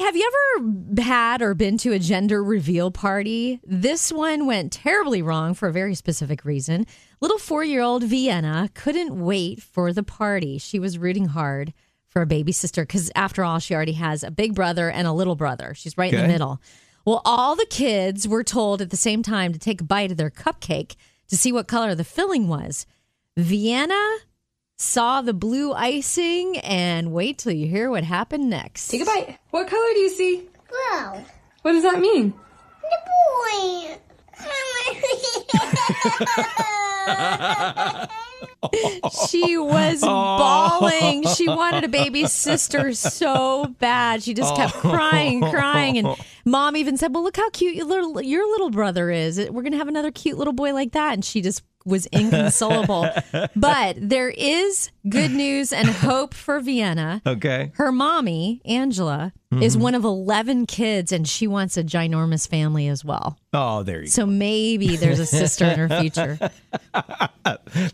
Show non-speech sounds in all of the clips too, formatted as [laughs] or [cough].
Have you ever had or been to a gender reveal party? This one went terribly wrong for a very specific reason. Little four year old Vienna couldn't wait for the party. She was rooting hard for a baby sister because, after all, she already has a big brother and a little brother. She's right in the Okay. middle. Well, all the kids were told at the same time to take a bite of their cupcake to see what color the filling was. Vienna saw the blue icing and wait till you hear what happened next. Take a bite. What color do you see? Wow. What does that mean? The boy. She was [laughs] bawling. She wanted a baby sister so bad. She just kept crying, crying. And mom even said, Well, look how cute your little, your little brother is. We're going to have another cute little boy like that. And she just was inconsolable. [laughs] but there is good news and hope for Vienna. Okay. Her mommy, Angela, is mm-hmm. one of 11 kids and she wants a ginormous family as well. Oh, there you go. So maybe there's a sister in her future. [laughs]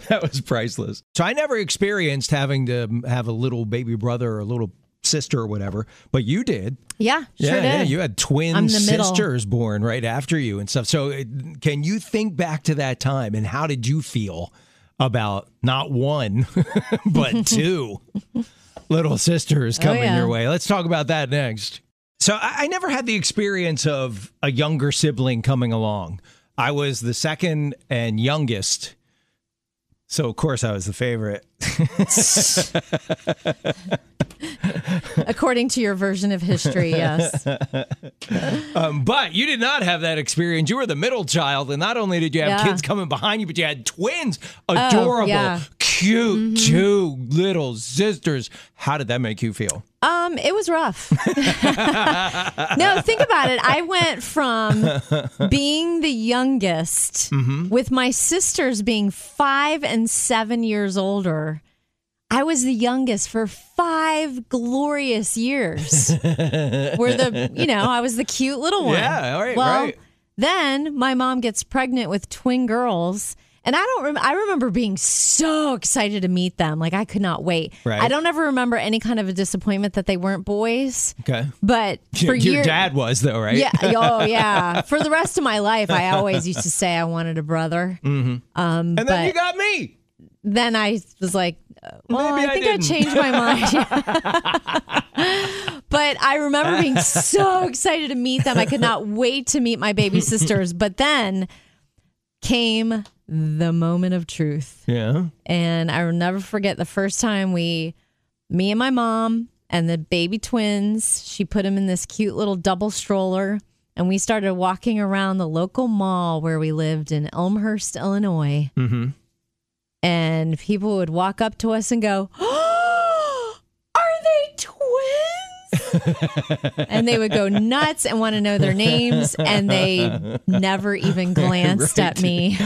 That was priceless. So I never experienced having to have a little baby brother or a little sister or whatever, but you did. Yeah, sure yeah, did. yeah, you had twin the middle. sisters born right after you and stuff. So, uh, can you think back to that time and how did you feel about not one, [laughs] but [laughs] two little sisters oh, coming Oh, yeah. your way? Let's talk about that next. So, I, I never had the experience of a younger sibling coming along. I was the second and youngest. So, of course, I was the favorite. [laughs] According to your version of history, yes. [laughs] Um, but you did not have that experience. You were the middle child, and not only did you have Yeah. Oh, kids coming behind you, but you had twins, adorable, yeah. cute, Mm-hmm. two little sisters. How did that make you feel? Um, it was rough. [laughs] no, think about it. I went from being the youngest Mm-hmm. with my sisters being five and seven years older. I was the youngest for five glorious years. Where the, you know, I was the cute little one. Yeah, all right, well, right. Then my mom gets pregnant with twin girls. And I don't. Rem- I remember being so excited to meet them. Like I could not wait. Right. I don't ever remember any kind of a disappointment that they weren't boys. Okay. But [laughs] for Your, your years, dad was though, right? yeah, oh yeah. [laughs] For the rest of my life, I always used to say I wanted a brother. Um, And then you got me. then I was like, well, Maybe I I think I, didn't. changed my mind. [laughs] but I remember being so excited to meet them. I could not wait to meet my baby sisters. But then came the moment of truth. Yeah. And I will never forget the first time we, me and my mom and the baby twins, she put them in this cute little double stroller. And we started walking around the local mall where we lived in Elmhurst, Illinois. Mm-hmm. And people would walk up to us and go, [gasps] oh, Are they twins? And they would go nuts and want to know their names. And they never even [laughs] glanced at me.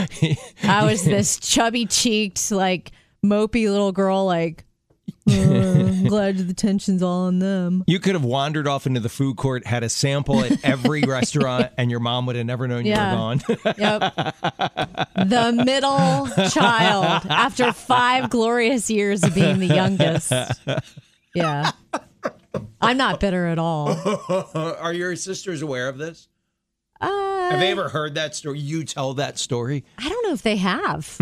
I was this chubby cheeked, like mopey little girl, like, "Uh, I'm [laughs] glad the tension's all on them. You could have wandered off into the food court, had a sample at every [laughs] restaurant, and your mom would have never known Yeah. you were gone. Yep. the middle child after five glorious years of being the youngest. Yeah. I'm not bitter at all. [laughs] Are your sisters aware of this? Uh, Have they ever heard that story? You tell that story. I don't know if they have.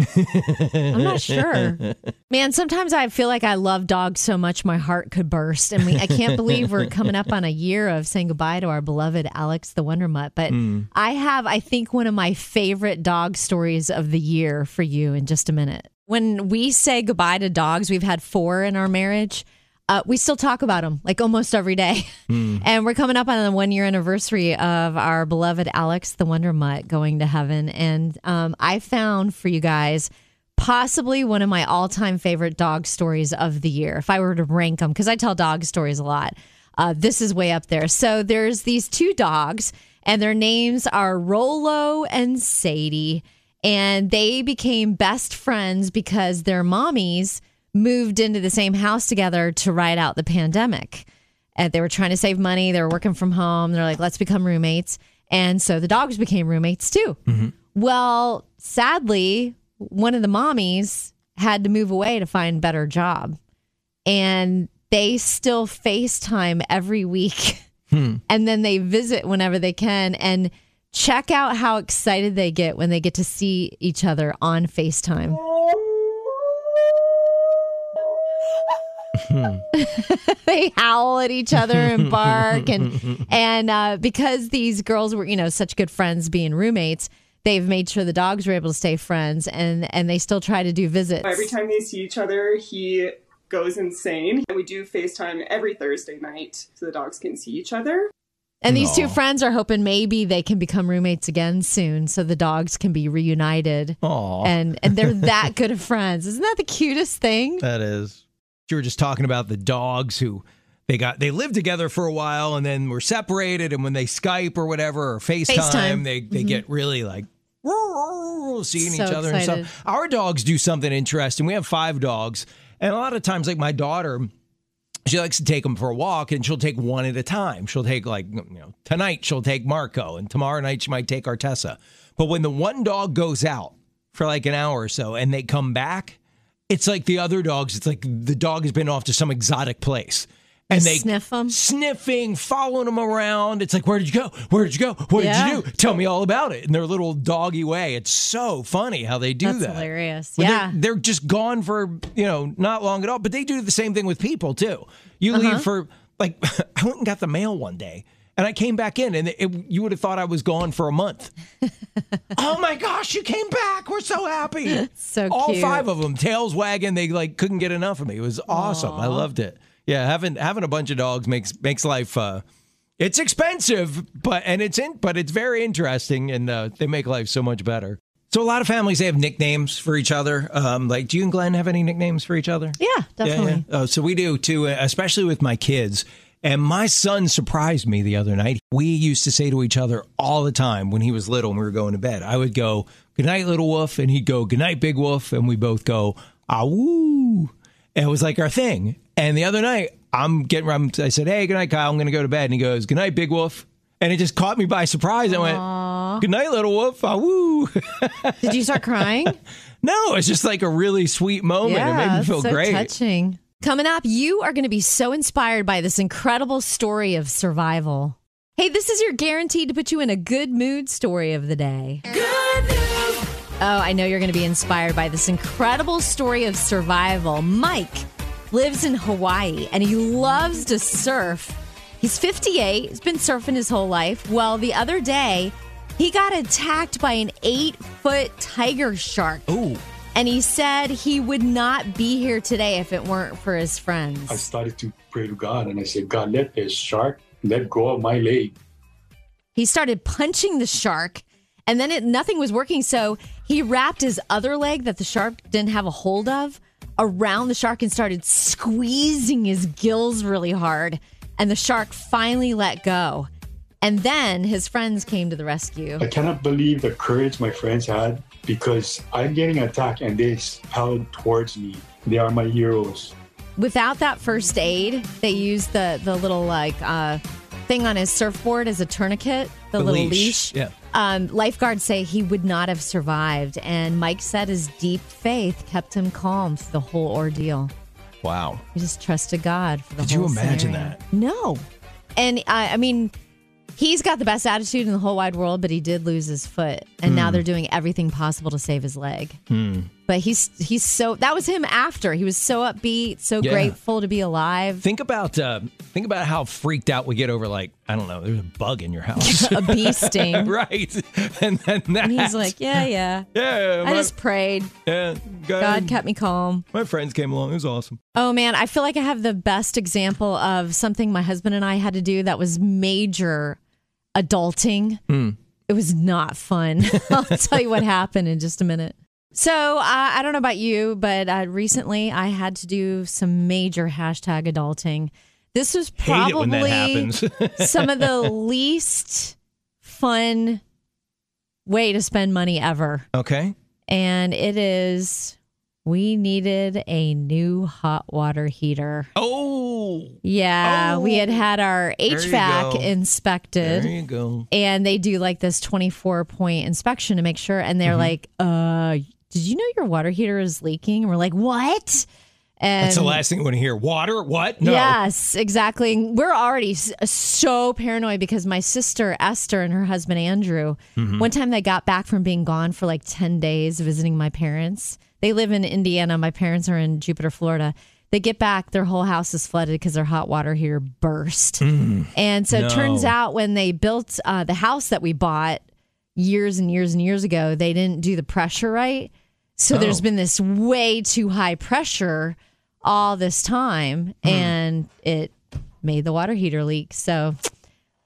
I'm not sure. [laughs] Man, sometimes I feel like I love dogs so much my heart could burst. And we I can't [laughs] believe we're coming up on a year of saying goodbye to our beloved Alex the Wonder Mutt. But I have, I think, one of my favorite dog stories of the year for you in just a minute. When we say goodbye to dogs, we've had four in our marriage. Uh, we still talk about them like almost every day. [laughs] And we're coming up on the one year anniversary of our beloved Alex the Wonder Mutt going to heaven. And um, I found for you guys possibly one of my all time favorite dog stories of the year. If I were to rank them, because I tell dog stories a lot, uh, this is way up there. So there's these two dogs, and their names are Rolo and Sadie. And they became best friends because their mommies moved into the same house together to ride out the pandemic. And they were trying to save money. They were working from home. They're like, let's become roommates. And so the dogs became roommates too. Well, sadly, one of the mommies had to move away to find a better job. And they still FaceTime every week. [laughs] Hmm. and then they visit whenever they can and check out how excited they get when they get to see each other on FaceTime. [laughs] they howl at each other and bark and [laughs] and uh, because these girls were you know such good friends being roommates they've made sure the dogs were able to stay friends and and they still try to do visits Every time they see each other, he goes insane. We do FaceTime every Thursday night so the dogs can see each other. and these two friends are hoping maybe they can become roommates again soon so the dogs can be reunited Aw. and and they're [laughs] that good of friends isn't that the cutest thing That is. You were just talking about the dogs who they got they lived together for a while and then were separated and when they Skype or whatever or FaceTime, FaceTime. they they mm-hmm. get really like seeing So each other and stuff. Our dogs do something interesting. We have five dogs, and a lot of times, like my daughter, she likes to take them for a walk, and she'll take one at a time. She'll take like you know tonight she'll take Marco, and tomorrow night she might take Artessa. But when the one dog goes out for like an hour or so, and they come back, it's like the other dogs. It's like the dog has been off to some exotic place. And they sniff them, sniffing, following them around. It's like, where did you go? Where did you go? What Yeah. did you do? Tell me all about it. In their little doggy way. It's so funny how they do that's that. hilarious When yeah They're, they're just gone for, you know, not long at all. But they do the same thing with people too. You Uh-huh. leave for, like, [laughs] I went and got the mail one day. And I came back in, and it, you would have thought I was gone for a month. [laughs] oh my gosh, you came back! We're so happy. [laughs] So all cute. five of them, tails wagging. They like couldn't get enough of me. It was awesome. I loved it. Yeah, having having a bunch of dogs makes makes life. Uh, it's expensive, but and it's in, but it's very interesting, and uh, they make life so much better. So a lot of families they have nicknames for each other. Um, like, do you and Glenn have any nicknames for each other? yeah definitely Yeah, yeah. Oh, so we do too, especially with my kids. And my son surprised me the other night. We used to say to each other all the time when he was little and we were going to bed. I would go, "Good night, little wolf," and he'd go, "Good night, big wolf," and we both go, "Ah woo." And it was like our thing. And the other night, I'm getting. I said, "Hey, good night, Kyle. I'm going to go to bed." And he goes, "Good night, big wolf." And it just caught me by surprise. I went, "Good night, little wolf." Ah woo. did you start crying [laughs] no, it's just like a really sweet moment. it made me feel so great. touching. Coming up, you are going to be so inspired by this incredible story of survival. Hey, this is your guaranteed to put you in a good mood story of the day. Oh, I know you're going to be inspired by this incredible story of survival. Mike lives in Hawaii and he loves to surf. He's 58, he's been surfing his whole life. Well, the other day, he got attacked by an eight foot tiger shark. Ooh. And he said he would not be here today if it weren't for his friends. I started to pray to God and I said, God, let this shark let go of my leg. He started punching the shark, and then it, nothing was working. So he wrapped his other leg that the shark didn't have a hold of around the shark and started squeezing his gills really hard. And the shark finally let go. And then his friends came to the rescue. I cannot believe the courage my friends had because I'm getting attacked and they spelled towards me. They are my heroes. Without that first aid, they used the the little like uh, thing on his surfboard as a tourniquet, the, The little leash, leash. yeah. Um, lifeguards say he would not have survived, and Mike said his deep faith kept him calm through the whole ordeal. Wow. He just trusted God for the Could you imagine scenario. that? No, and I, I mean, he's got the best attitude in the whole wide world, but he did lose his foot, and Hmm. now they're doing everything possible to save his leg. But he's he's so that was him after he was so upbeat, so Yeah. grateful to be alive. Think about uh, think about how freaked out we get over like I don't know, there's a bug in your house, [laughs] a bee sting. [laughs] right? [laughs] And then that, And he's like, yeah, yeah. yeah, I just prayed. yeah, God kept me calm. My friends came along. It was awesome. Oh man, I feel like I have the best example of something my husband and I had to do that was major adulting. It was not fun. [laughs] I'll tell you what happened in just a minute. So uh, I don't know about you, but uh, recently I had to do some major hashtag adulting. This was Hate it when that probably [laughs] some of the least fun way to spend money ever. okay. And it is we needed a new hot water heater. Oh, Yeah, we had Oh. had our HVAC inspected. there you go. and they do like this 24 point inspection to make sure and they're Mm-hmm. like uh did you know your water heater is leaking and we're like what And That's the last thing you want to hear. Water? What? No. Yes, exactly. And We're already so paranoid because my sister Esther and her husband Andrew, Mm-hmm. one time they got back from being gone for like 10 days visiting my parents. They live in Indiana. My parents are in Jupiter, Florida. They get back, their whole house is flooded because their hot water heater burst. And so it turns out when they built uh, the house that we bought years and years and years ago, they didn't do the pressure right. So there's been this way too high pressure all this time, and it made the water heater leak. So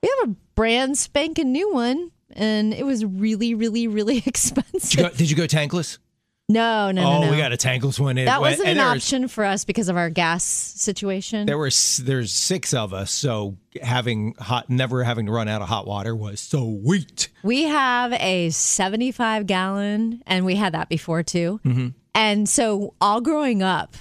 we have a brand spanking new one, and it was really, really, really [laughs] expensive. Did you go, did you go tankless? No, no, no, oh, no. we got a tankless one. It that went- wasn't an there was- option for us because of our gas situation. There were there's six of us, so having hot, never having to run out of hot water was so sweet. We have a 75 gallon, and we had that before too. Mm-hmm. And so, all growing up,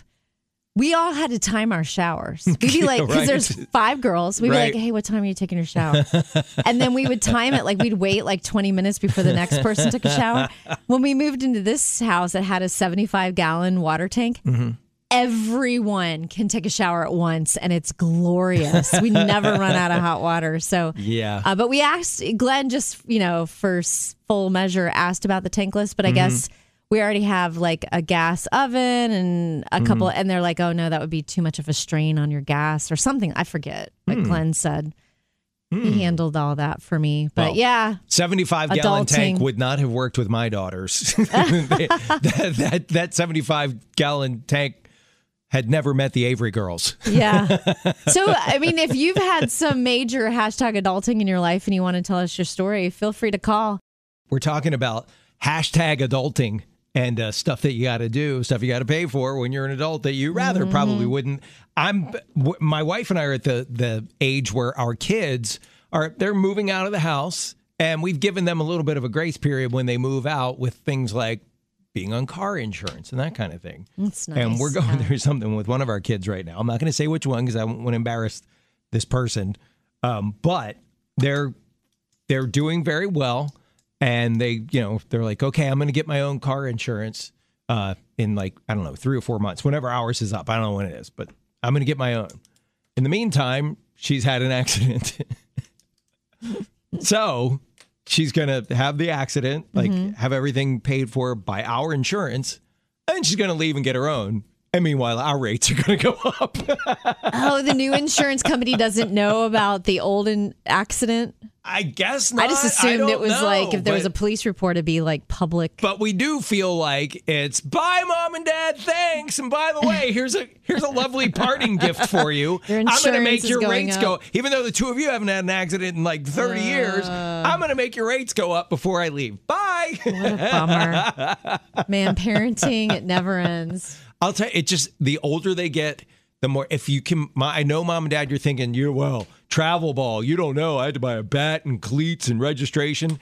we all had to time our showers. [laughs] We'd be like, because Right. there's five girls, we'd Right. be like, hey, what time are you taking your shower? [laughs] and then we would time it like we'd wait like 20 minutes before the next person took a shower. [laughs] When we moved into this house that had a 75 gallon water tank, everyone can take a shower at once and it's glorious. We never run out of hot water. So, Yeah. uh, but we asked Glenn just you know for full measure asked about the tankless, but I guess we already have like a gas oven and a mm-hmm. couple, and they're like, oh no, that would be too much of a strain on your gas or something. I forget what hmm. Glenn said. He hmm. handled all that for me, but Well, yeah, 75 gallon tank would not have worked with my daughters. [laughs] [laughs] that, that, that 75 gallon tank had never met the Avery girls. yeah. [laughs] so I mean, if you've had some major hashtag adulting in your life and you want to tell us your story, feel free to call. We're talking about hashtag adulting and uh, stuff that you got to do, stuff you got to pay for when you're an adult that you rather probably wouldn't. I'm w- my wife and I are at the the age where our kids are they're moving out of the house and we've given them a little bit of a grace period when they move out with things like being on car insurance and that kind of thing. That's nice. And we're going through something with one of our kids right now. I'm not going to say which one because I want to embarrass this person. Um, but they're they're doing very well, and they you know they're like, okay, I'm going to get my own car insurance uh, in like I don't know three or four months, whenever ours is up. I don't know when it is, but I'm going to get my own. In the meantime, she's had an accident, [laughs] so she's going to have the accident, like have everything paid for by our insurance, and she's going to leave and get her own. And meanwhile, our rates are going to go up. [laughs] Oh, the new insurance company doesn't know about the old in- accident. I guess not. I just assumed don't it was know, like if there was a police report, it'd be like public. But we do feel like it's bye, mom and dad. Thanks, and by the way, here's a here's a lovely parting gift for you. [laughs] I'm going to make your rates up. go. Even though the two of you haven't had an accident in like 30 years, I'm going to make your rates go up before I leave. Bye. What a bummer. [laughs] Man, parenting, it never ends. I'll tell you, it just the older they get, the more if you can. My, I know, mom and dad, you're thinking, you're well, travel ball. You don't know. I had to buy a bat and cleats and registration.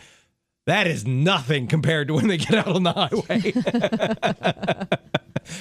That is nothing compared to when they get out on the highway. [laughs]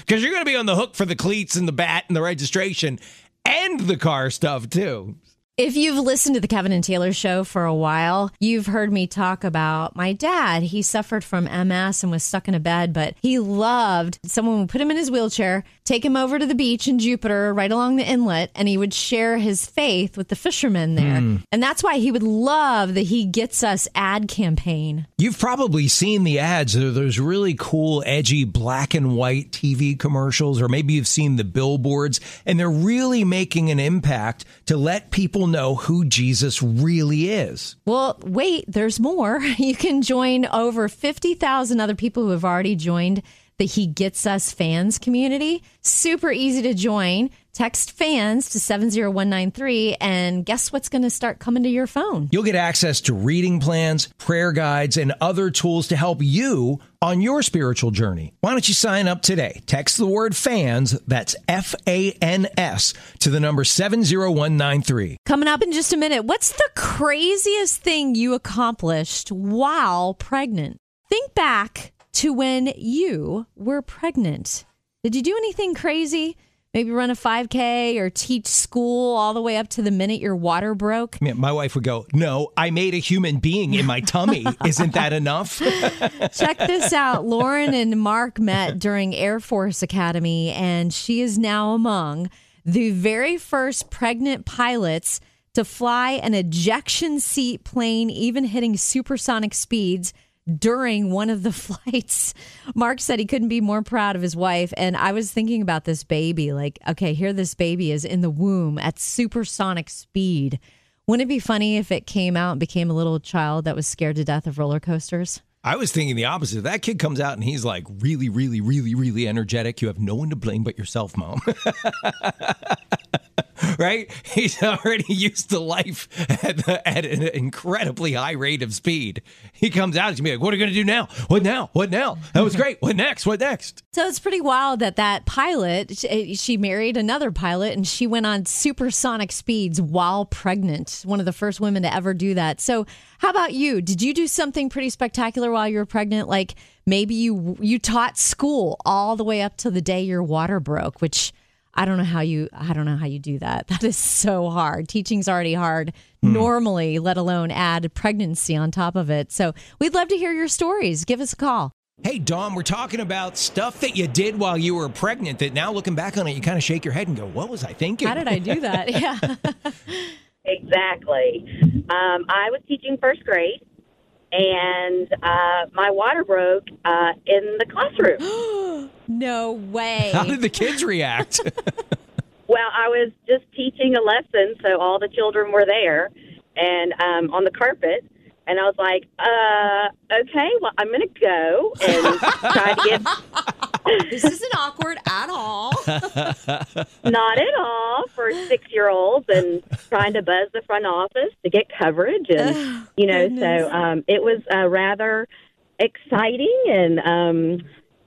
Because you're going to be on the hook for the cleats and the bat and the registration and the car stuff too. If you've listened to the Kevin and Taylor show for a while, you've heard me talk about my dad. He suffered from MS and was stuck in a bed, but he loved someone would put him in his wheelchair, take him over to the beach in Jupiter, right along the inlet, and he would share his faith with the fishermen there. Hmm. And that's why he would love the He Gets Us ad campaign. You've probably seen the ads. There- There's really cool, edgy black and white TV commercials, or maybe you've seen the billboards, and they're really making an impact to let people know who Jesus really is. Well, wait, there's more. [laughs] You can join over 50,000 other people who have already joined the He Gets Us fans community. Super easy to join. Text fans to 70193 and guess what's going to start coming to your phone? You'll get access to reading plans, prayer guides, and other tools to help you on your spiritual journey. Why don't you sign up today? Text the word fans, that's F A N S, to the number 70193. Coming up in just a minute, what's the craziest thing you accomplished while pregnant? Think back to when you were pregnant. Did you do anything crazy? maybe run a 5K or teach school all the way up to the minute your water broke? Man, my wife would go, No, I made a human being in my tummy. Isn't that enough? [laughs] Check this out. Lauren and Mark met during Air Force Academy, and she is now among the very first pregnant pilots to fly an ejection seat plane, even hitting supersonic speeds during one of the [laughs] flights. Mark said he couldn't be more proud of his wife. And I was thinking about this baby like, okay, here this baby is in the womb at supersonic speed. Wouldn't it be funny if it came out and became a little child that was scared to death of roller coasters? I was thinking the opposite. That kid comes out and he's like really, really, really, really energetic. You have no one to blame but yourself, mom. [laughs] [laughs] right? He's already [laughs] used to life at, the, at an incredibly high rate of speed. He comes out, he's gonna be like, "What are you gonna do now? What now? What now? That was great. What next? What next?" So it's pretty wild that that pilot, she, eh, she married another pilot and she went on supersonic speeds while pregnant. One of the first women to ever do that. So, how about you? Did you do something pretty spectacular while you were pregnant? Like maybe you you taught school all the way up to the day your water broke, which I don't know how you I don't know how you do that. [laughs] That is so hard. Teaching's already hard normally, let alone add pregnancy on top of it. So, we'd love to hear your stories. Give us a call. Hey, Dom, we're talking about stuff that you did while you were pregnant that now looking back on it, you kind of shake your head and go, What was I thinking? How did I do that? [laughs] Yeah. Exactly. Um, I was teaching first grade, and uh, my water broke uh, in the classroom. [gasps] No way. How did the kids react? [laughs] [laughs] well, I was just teaching a lesson, so all the children were there, and um, on the carpet. And I was like, uh, okay, well, I'm going to go and try to get [laughs] this isn't awkward at all. [laughs] not at all for six year olds and trying to buzz the front office to get coverage and [sighs] you know so um, it was a rather exciting and um,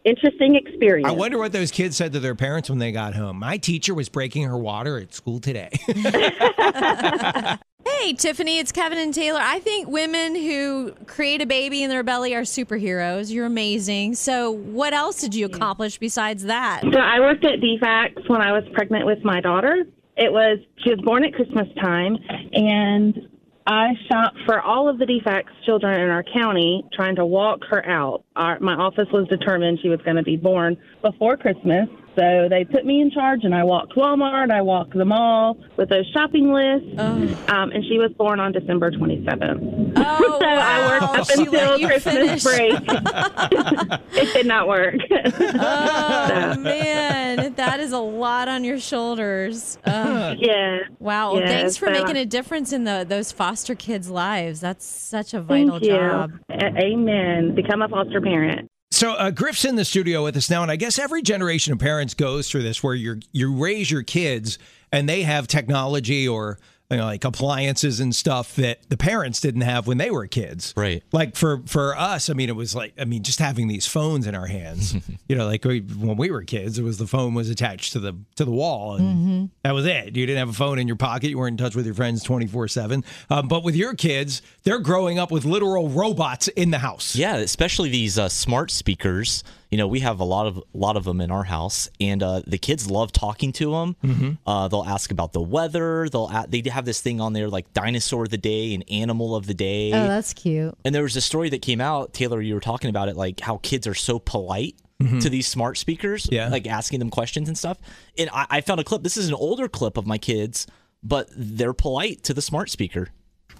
interesting experience I wonder what those kids said to their parents when they got home. My teacher was breaking her water at school today. [laughs] Hey, Tiffany, it's Kevin and Taylor. I think women who create a baby in their belly are superheroes. You're amazing. So, what else did you accomplish besides that? So I worked at DFAX when I was pregnant with my daughter. It was she was born at Christmas time, and I shopped for all of the DFAX children in our county, trying to walk her out. Our, my office was determined she was going to be born before Christmas, so they put me in charge, and I walked Walmart, I walked the mall with those shopping lists, um, and she was born on December 27th. Oh, [laughs] so I worked up She until Christmas finish. break. [laughs] [laughs] it did not work. Oh, man. That is a lot on your shoulders. Yeah. wow. Yeah, thanks for so- making a difference in the, those foster kids' lives. That's such a vital job. A- Amen. Become a foster parent. So uh, Griff's in the studio with us now, and I guess every generation of parents goes through this, where you you raise your kids and they have technology or you know, like appliances and stuff that the parents didn't have when they were kids. Right. Like for for us, I mean, it was like I mean, just having these phones in our hands. [laughs] you know, like we, when we were kids, it was the phone was attached to the to the wall, and that was it. You didn't have a phone in your pocket. You weren't in touch with your friends twenty four seven. But with your kids, they're growing up with literal robots in the house. Yeah, especially these uh, smart speakers. You know, we have a lot of a lot of them in our house, and uh, the kids love talking to them. Mm-hmm. Uh, they'll ask about the weather. They'll a they have this thing on there like dinosaur of the day and animal of the day. Oh, that's cute. and there was a story that came out, Taylor. You were talking about it, like how kids are so polite to these smart speakers, Mm-hmm. Yeah. like asking them questions and stuff. And I, I found a clip. This is an older clip of my kids, but they're polite to the smart speaker.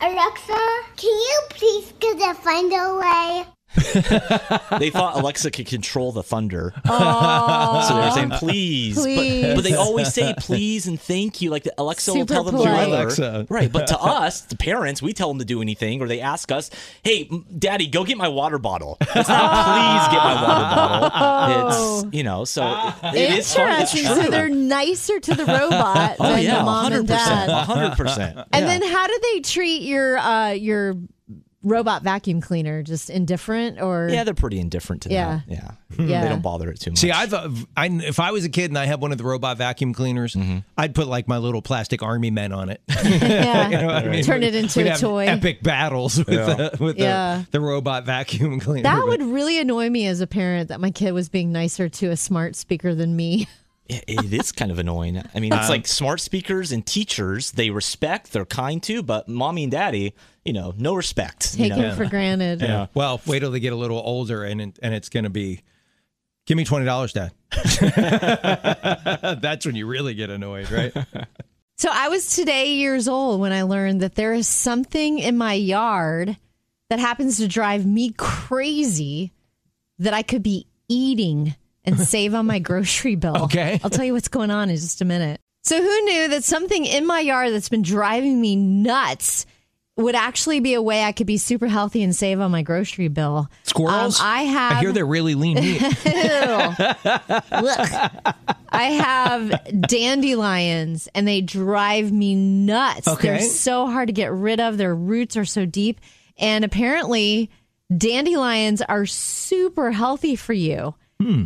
Alexa, can you please get the find a way? They thought Alexa could control the thunder. So they're saying please, Please. But, but they always say please and thank you. Like the Alexa will tell them to polite. do whatever. Alexa. Right, but to [laughs] us, the parents, we tell them to do anything, or they ask us, "Hey, Daddy, go get my water bottle." It's not [laughs] please get my water bottle. It's you know, so it is funny. It's Interesting. true. So they're nicer to the robot oh than yeah, the mom hundred and percent, dad. hundred percent. And then how do they treat your uh your robot vacuum cleaner? Just indifferent or yeah, they're pretty indifferent to Yeah. that. Yeah, [laughs] Yeah. they don't bother it too much. See, I've, uh, I, if I was a kid and I had one of the robot vacuum cleaners, Mm-hmm. I'd put like my little plastic army men on it. [laughs] yeah. You know what I mean? Turn it into We'd a toy. Epic battles with, the, with Yeah. the, the robot vacuum [laughs] cleaner. That would really annoy me as a parent that my kid was being nicer to a smart speaker than me. It, it is kind of annoying. I mean, it's Um, like smart speakers and teachers, they respect, they're kind to, but mommy and daddy, you know, no respect. you Taken know? for granted. Yeah. Well, wait till they get a little older, and and it's going to be, give me twenty dollars, Dad. [laughs] That's when you really get annoyed, right? So I was today years old when I learned that there is something in my yard that happens to drive me crazy that I could be eating and save on my grocery bill. Okay. I'll tell you what's going on in just a minute. So who knew that something in my yard that's been driving me nuts would actually be a way I could be super healthy and save on my grocery bill? Squirrels. Um, I have I hear they're really lean meat. [laughs] Look, I have dandelions and they drive me nuts. Okay. They're so hard to get rid of. Their roots are so deep. And apparently, dandelions are super healthy for you.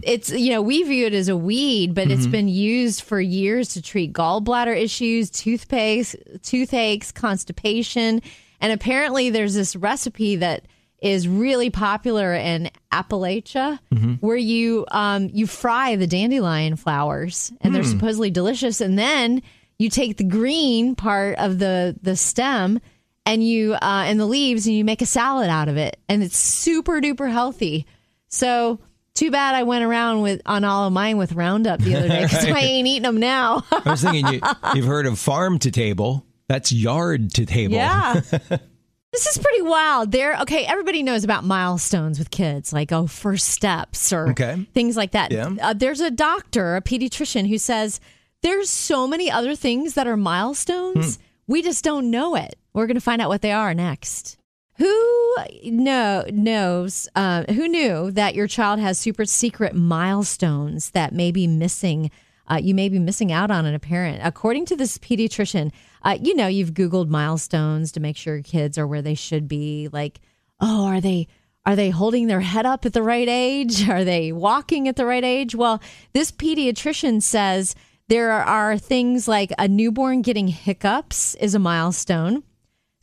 It's, you know, we view it as a weed, but it's been used for years to treat gallbladder issues, toothaches, toothaches, constipation. And apparently, there's this recipe that is really popular in Appalachia, where you um, you fry the dandelion flowers, and they're supposedly delicious. And then you take the green part of the the stem and you uh, and the leaves, and you make a salad out of it, and it's super duper healthy. So. Too bad I went around with on all of mine with Roundup the other day because I [laughs] ain't eating them now. I was thinking you, [laughs] you've heard of farm to table. That's yard to table. Yeah. [laughs] this is pretty wild. There, okay, everybody knows about milestones with kids, like oh, first steps or Okay. things like that. Yeah. Uh, there's a doctor, a pediatrician, who says there's so many other things that are milestones. We just don't know it. We're going to find out what they are next. Who know knows? Uh, who knew that your child has super secret milestones that may be missing? Uh, you may be missing out on in a parent. According to this pediatrician, uh, you know you've Googled milestones to make sure your kids are where they should be. Like, oh, are they are they holding their head up at the right age? [laughs] Are they walking at the right age? Well, this pediatrician says there are things like a newborn getting hiccups is a milestone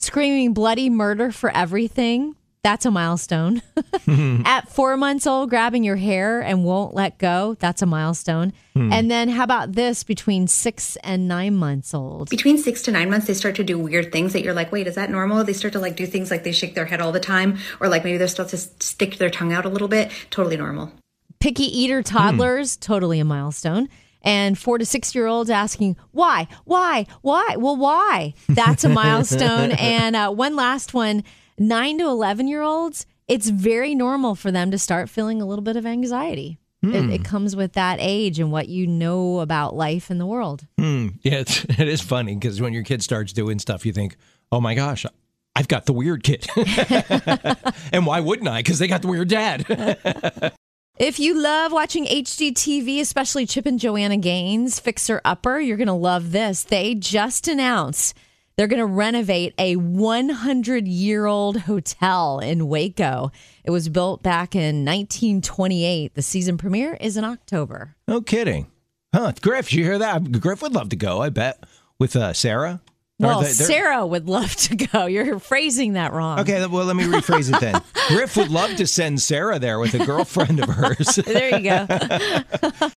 screaming bloody murder for everything. That's a milestone. [laughs] At four months old, grabbing your hair and won't let go. That's a milestone. Hmm. And then how about this between six and nine months old? Between six to nine months, they start to do weird things that you're like, wait, is that normal? They start to like do things like they shake their head all the time, or like maybe they're supposed to stick their tongue out a little bit. Totally normal. Picky eater hmm. toddlers, totally a milestone. And four to six year olds asking, why, why, why? Well, why? That's a milestone. [laughs] and uh, one last one nine to 11 year olds, it's very normal for them to start feeling a little bit of anxiety. It, it comes with that age and what you know about life in the world. Hmm. Yeah, it's, [laughs] it is funny because when your kid starts doing stuff, you think, oh my gosh, I've got the weird kid. [laughs] and why wouldn't I? Because they got the weird dad. If you love watching HGTV, especially Chip and Joanna Gaines, Fixer Upper, you're going to love this. They just announced they're going to renovate a 100 year old hotel in Waco. It was built back in 1928. The season premiere is in October. no kidding. Huh. Griff, did you hear that? Griff would love to go, I bet, with uh, Sarah. Well, they- Sarah would love to go. You're phrasing that wrong. Okay, well, let me rephrase it then. [laughs] Griff would love to send Sarah there with a girlfriend of hers. There you go. [laughs]